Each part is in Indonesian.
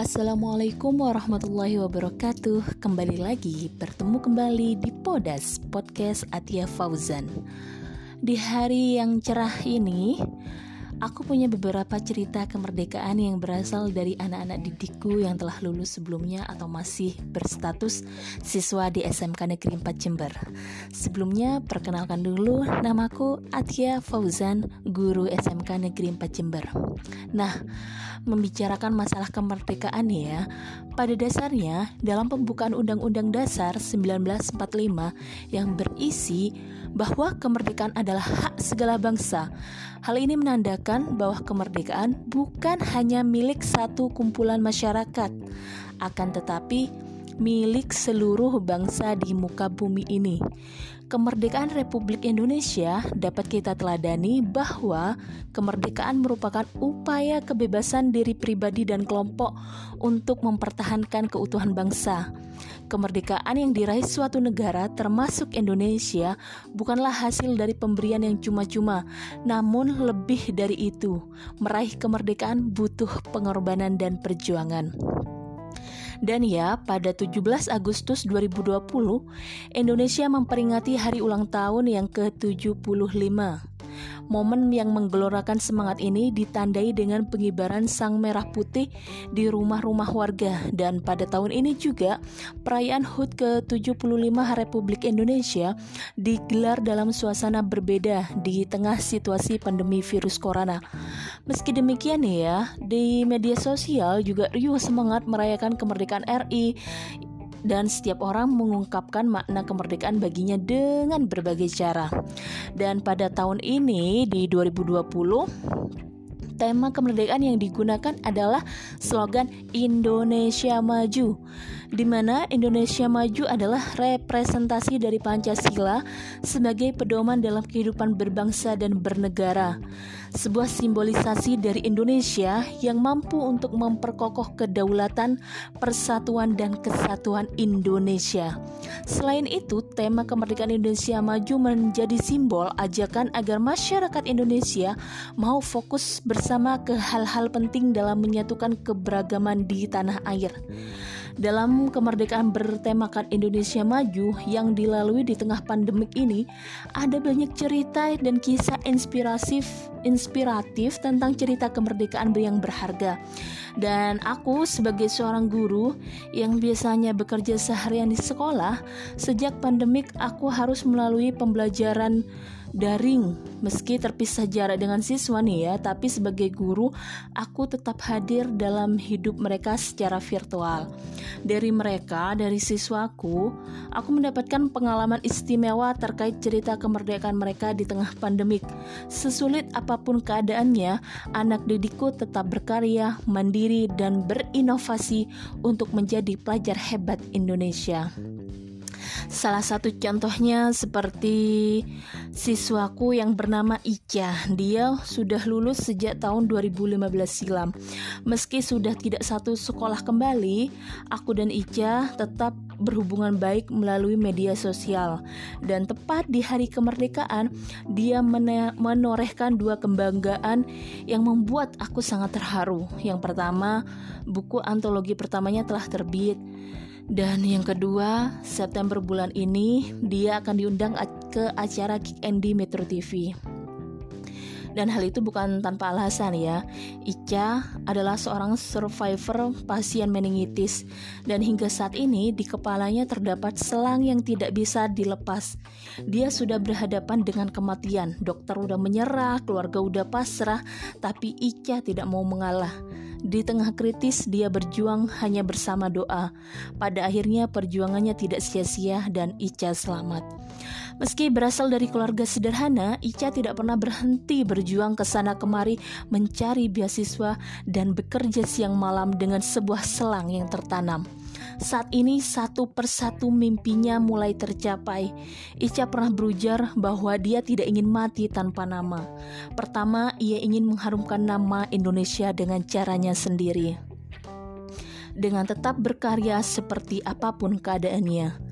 Assalamualaikum warahmatullahi wabarakatuh. Kembali lagi bertemu kembali di Podas Podcast Atia Fauzan. Di hari yang cerah ini Aku punya beberapa cerita kemerdekaan yang berasal dari anak-anak didikku yang telah lulus sebelumnya atau masih berstatus siswa di SMK Negeri 4 Jember. Sebelumnya, perkenalkan dulu namaku Atia Fauzan, guru SMK Negeri 4 Jember. Nah, membicarakan masalah kemerdekaan ya, pada dasarnya dalam pembukaan Undang-Undang Dasar 1945 yang berisi bahwa kemerdekaan adalah hak segala bangsa. Hal ini menandakan bahwa kemerdekaan bukan hanya milik satu kumpulan masyarakat, akan tetapi milik seluruh bangsa di muka bumi ini. Kemerdekaan Republik Indonesia dapat kita teladani bahwa kemerdekaan merupakan upaya kebebasan diri pribadi dan kelompok untuk mempertahankan keutuhan bangsa. Kemerdekaan yang diraih suatu negara, termasuk Indonesia, bukanlah hasil dari pemberian yang cuma-cuma, namun lebih dari itu. Meraih kemerdekaan butuh pengorbanan dan perjuangan. Dan ya, pada 17 Agustus 2020, Indonesia memperingati hari ulang tahun yang ke-75. Momen yang menggelorakan semangat ini ditandai dengan pengibaran sang merah putih di rumah-rumah warga dan pada tahun ini juga perayaan HUT ke-75 Republik Indonesia digelar dalam suasana berbeda di tengah situasi pandemi virus corona. Meski demikian ya, di media sosial juga riuh semangat merayakan kemerdekaan RI dan setiap orang mengungkapkan makna kemerdekaan baginya dengan berbagai cara. Dan pada tahun ini di 2020 tema kemerdekaan yang digunakan adalah slogan Indonesia Maju di mana Indonesia Maju adalah representasi dari Pancasila sebagai pedoman dalam kehidupan berbangsa dan bernegara. Sebuah simbolisasi dari Indonesia yang mampu untuk memperkokoh kedaulatan, persatuan dan kesatuan Indonesia. Selain itu, tema kemerdekaan Indonesia Maju menjadi simbol ajakan agar masyarakat Indonesia mau fokus bersama ke hal-hal penting dalam menyatukan keberagaman di tanah air. Dalam kemerdekaan bertemakan Indonesia Maju yang dilalui di tengah pandemik ini, ada banyak cerita dan kisah inspiratif inspiratif tentang cerita kemerdekaan yang berharga. Dan aku sebagai seorang guru yang biasanya bekerja seharian di sekolah, sejak pandemik aku harus melalui pembelajaran daring. Meski terpisah jarak dengan siswa nih ya tapi sebagai guru aku tetap hadir dalam hidup mereka secara virtual. Dari mereka dari siswaku aku mendapatkan pengalaman istimewa terkait cerita kemerdekaan mereka di tengah pandemik. Sesulit apa pun keadaannya anak didikku tetap berkarya mandiri dan berinovasi untuk menjadi pelajar hebat Indonesia Salah satu contohnya seperti siswaku yang bernama Ica. Dia sudah lulus sejak tahun 2015 silam. Meski sudah tidak satu sekolah kembali, aku dan Ica tetap berhubungan baik melalui media sosial. Dan tepat di hari kemerdekaan, dia menorehkan dua kebanggaan yang membuat aku sangat terharu. Yang pertama, buku antologi pertamanya telah terbit. Dan yang kedua, September bulan ini dia akan diundang ke acara Kick Andy Metro TV. Dan hal itu bukan tanpa alasan ya. Ica adalah seorang survivor pasien meningitis dan hingga saat ini di kepalanya terdapat selang yang tidak bisa dilepas. Dia sudah berhadapan dengan kematian. Dokter udah menyerah, keluarga udah pasrah, tapi Ica tidak mau mengalah. Di tengah kritis, dia berjuang hanya bersama doa. Pada akhirnya, perjuangannya tidak sia-sia, dan Ica selamat. Meski berasal dari keluarga sederhana, Ica tidak pernah berhenti berjuang ke sana kemari mencari beasiswa dan bekerja siang malam dengan sebuah selang yang tertanam. Saat ini satu persatu mimpinya mulai tercapai. Ica pernah berujar bahwa dia tidak ingin mati tanpa nama. Pertama, ia ingin mengharumkan nama Indonesia dengan caranya sendiri. Dengan tetap berkarya seperti apa pun keadaannya.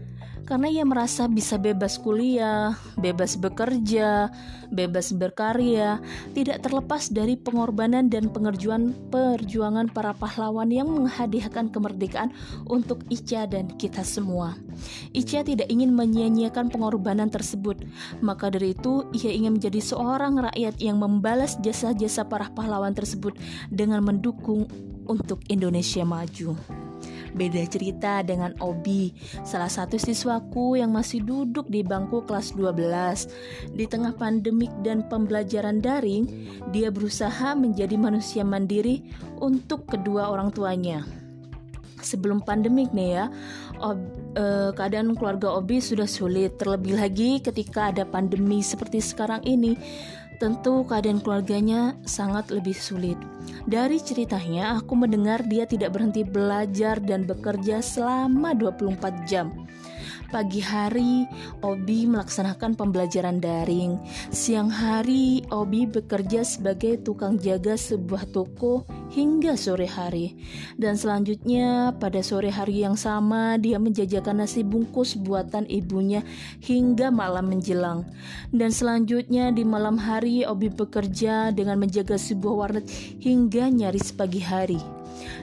Karena ia merasa bisa bebas kuliah, bebas bekerja, bebas berkarya, tidak terlepas dari pengorbanan dan pengerjuan perjuangan para pahlawan yang menghadiahkan kemerdekaan untuk Ica dan kita semua. Ica tidak ingin menyia-nyiakan pengorbanan tersebut, maka dari itu ia ingin menjadi seorang rakyat yang membalas jasa-jasa para pahlawan tersebut dengan mendukung untuk Indonesia maju. Beda cerita dengan Obi, salah satu siswaku yang masih duduk di bangku kelas 12. Di tengah pandemik dan pembelajaran daring, dia berusaha menjadi manusia mandiri untuk kedua orang tuanya. Sebelum pandemik nih ya, ob, eh, keadaan keluarga Obi sudah sulit, terlebih lagi ketika ada pandemi seperti sekarang ini tentu keadaan keluarganya sangat lebih sulit. Dari ceritanya, aku mendengar dia tidak berhenti belajar dan bekerja selama 24 jam. Pagi hari, Obi melaksanakan pembelajaran daring. Siang hari, Obi bekerja sebagai tukang jaga sebuah toko hingga sore hari. Dan selanjutnya, pada sore hari yang sama, dia menjajakan nasi bungkus buatan ibunya hingga malam menjelang. Dan selanjutnya, di malam hari, Obi bekerja dengan menjaga sebuah warnet hingga nyaris pagi hari.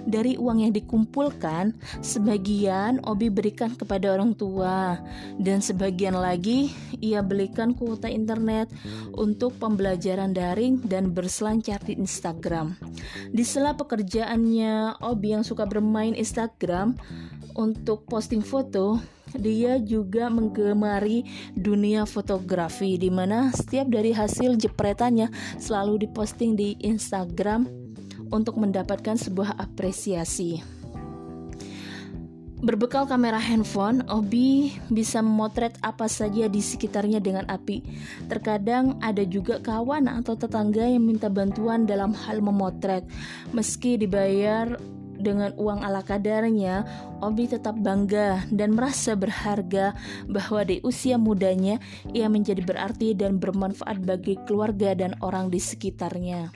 Dari uang yang dikumpulkan, sebagian Obi berikan kepada orang tua dan sebagian lagi ia belikan kuota internet untuk pembelajaran daring dan berselancar di Instagram. Di sela pekerjaannya, Obi yang suka bermain Instagram untuk posting foto, dia juga menggemari dunia fotografi di mana setiap dari hasil jepretannya selalu diposting di Instagram untuk mendapatkan sebuah apresiasi. Berbekal kamera handphone, Obi bisa memotret apa saja di sekitarnya dengan api. Terkadang ada juga kawan atau tetangga yang minta bantuan dalam hal memotret. Meski dibayar dengan uang ala kadarnya, Obi tetap bangga dan merasa berharga bahwa di usia mudanya ia menjadi berarti dan bermanfaat bagi keluarga dan orang di sekitarnya.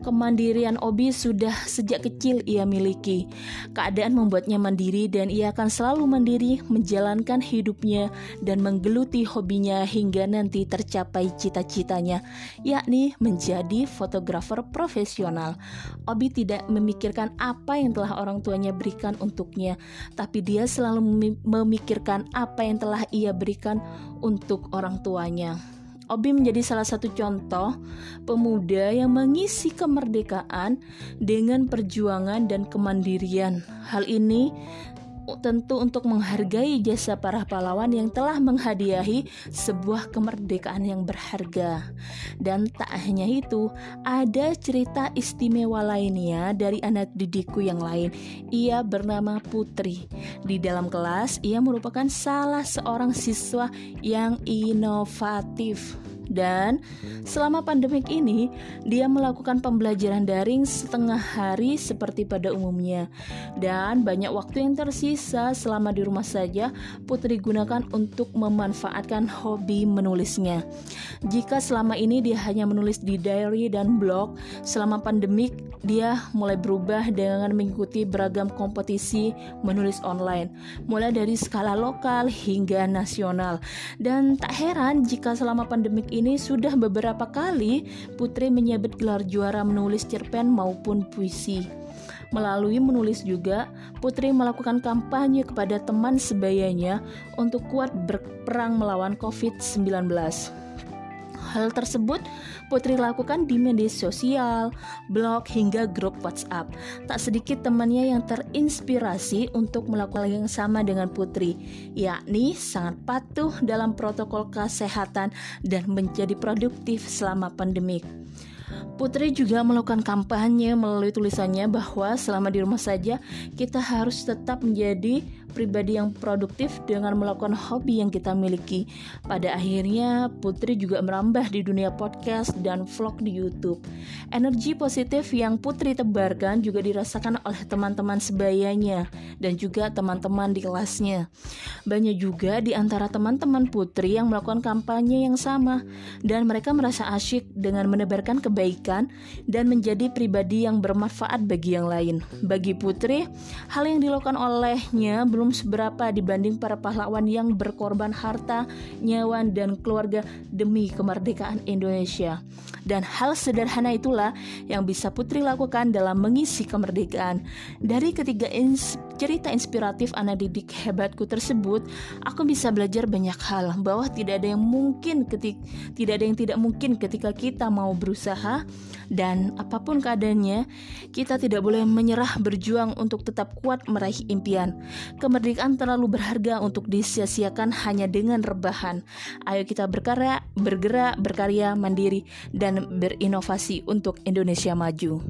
Kemandirian Obi sudah sejak kecil ia miliki. Keadaan membuatnya mandiri dan ia akan selalu mandiri menjalankan hidupnya dan menggeluti hobinya hingga nanti tercapai cita-citanya, yakni menjadi fotografer profesional. Obi tidak memikirkan apa yang telah orang tuanya berikan untuknya, tapi dia selalu memikirkan apa yang telah ia berikan untuk orang tuanya. Obi menjadi salah satu contoh pemuda yang mengisi kemerdekaan dengan perjuangan dan kemandirian. Hal ini tentu untuk menghargai jasa para pahlawan yang telah menghadiahi sebuah kemerdekaan yang berharga. Dan tak hanya itu, ada cerita istimewa lainnya dari anak didikku yang lain. Ia bernama Putri. Di dalam kelas, ia merupakan salah seorang siswa yang inovatif dan selama pandemik ini, dia melakukan pembelajaran daring setengah hari seperti pada umumnya. Dan banyak waktu yang tersisa selama di rumah saja, Putri gunakan untuk memanfaatkan hobi menulisnya. Jika selama ini dia hanya menulis di diary dan blog, selama pandemik dia mulai berubah dengan mengikuti beragam kompetisi menulis online, mulai dari skala lokal hingga nasional. Dan tak heran jika selama pandemik ini sudah beberapa kali Putri menyabet gelar juara menulis cerpen maupun puisi. Melalui menulis juga, Putri melakukan kampanye kepada teman sebayanya untuk kuat berperang melawan COVID-19. Hal tersebut Putri lakukan di media sosial, blog, hingga grup WhatsApp. Tak sedikit temannya yang terinspirasi untuk melakukan yang sama dengan Putri, yakni sangat patuh dalam protokol kesehatan dan menjadi produktif selama pandemik. Putri juga melakukan kampanye melalui tulisannya bahwa selama di rumah saja kita harus tetap menjadi pribadi yang produktif dengan melakukan hobi yang kita miliki. Pada akhirnya, Putri juga merambah di dunia podcast dan vlog di YouTube. Energi positif yang Putri tebarkan juga dirasakan oleh teman-teman sebayanya dan juga teman-teman di kelasnya. Banyak juga di antara teman-teman Putri yang melakukan kampanye yang sama dan mereka merasa asyik dengan menebarkan kebaikan dan menjadi pribadi yang bermanfaat bagi yang lain. Bagi Putri, hal yang dilakukan olehnya belum belum seberapa dibanding para pahlawan yang berkorban harta, nyawa, dan keluarga demi kemerdekaan Indonesia. Dan hal sederhana itulah yang bisa Putri lakukan dalam mengisi kemerdekaan. Dari ketiga ins cerita inspiratif anak didik hebatku tersebut, aku bisa belajar banyak hal bahwa tidak ada yang mungkin ketik tidak ada yang tidak mungkin ketika kita mau berusaha dan apa pun keadaannya, kita tidak boleh menyerah berjuang untuk tetap kuat meraih impian. Kemerdekaan terlalu berharga untuk disia-siakan hanya dengan rebahan. Ayo kita berkarya, bergerak, berkarya mandiri dan berinovasi untuk Indonesia maju.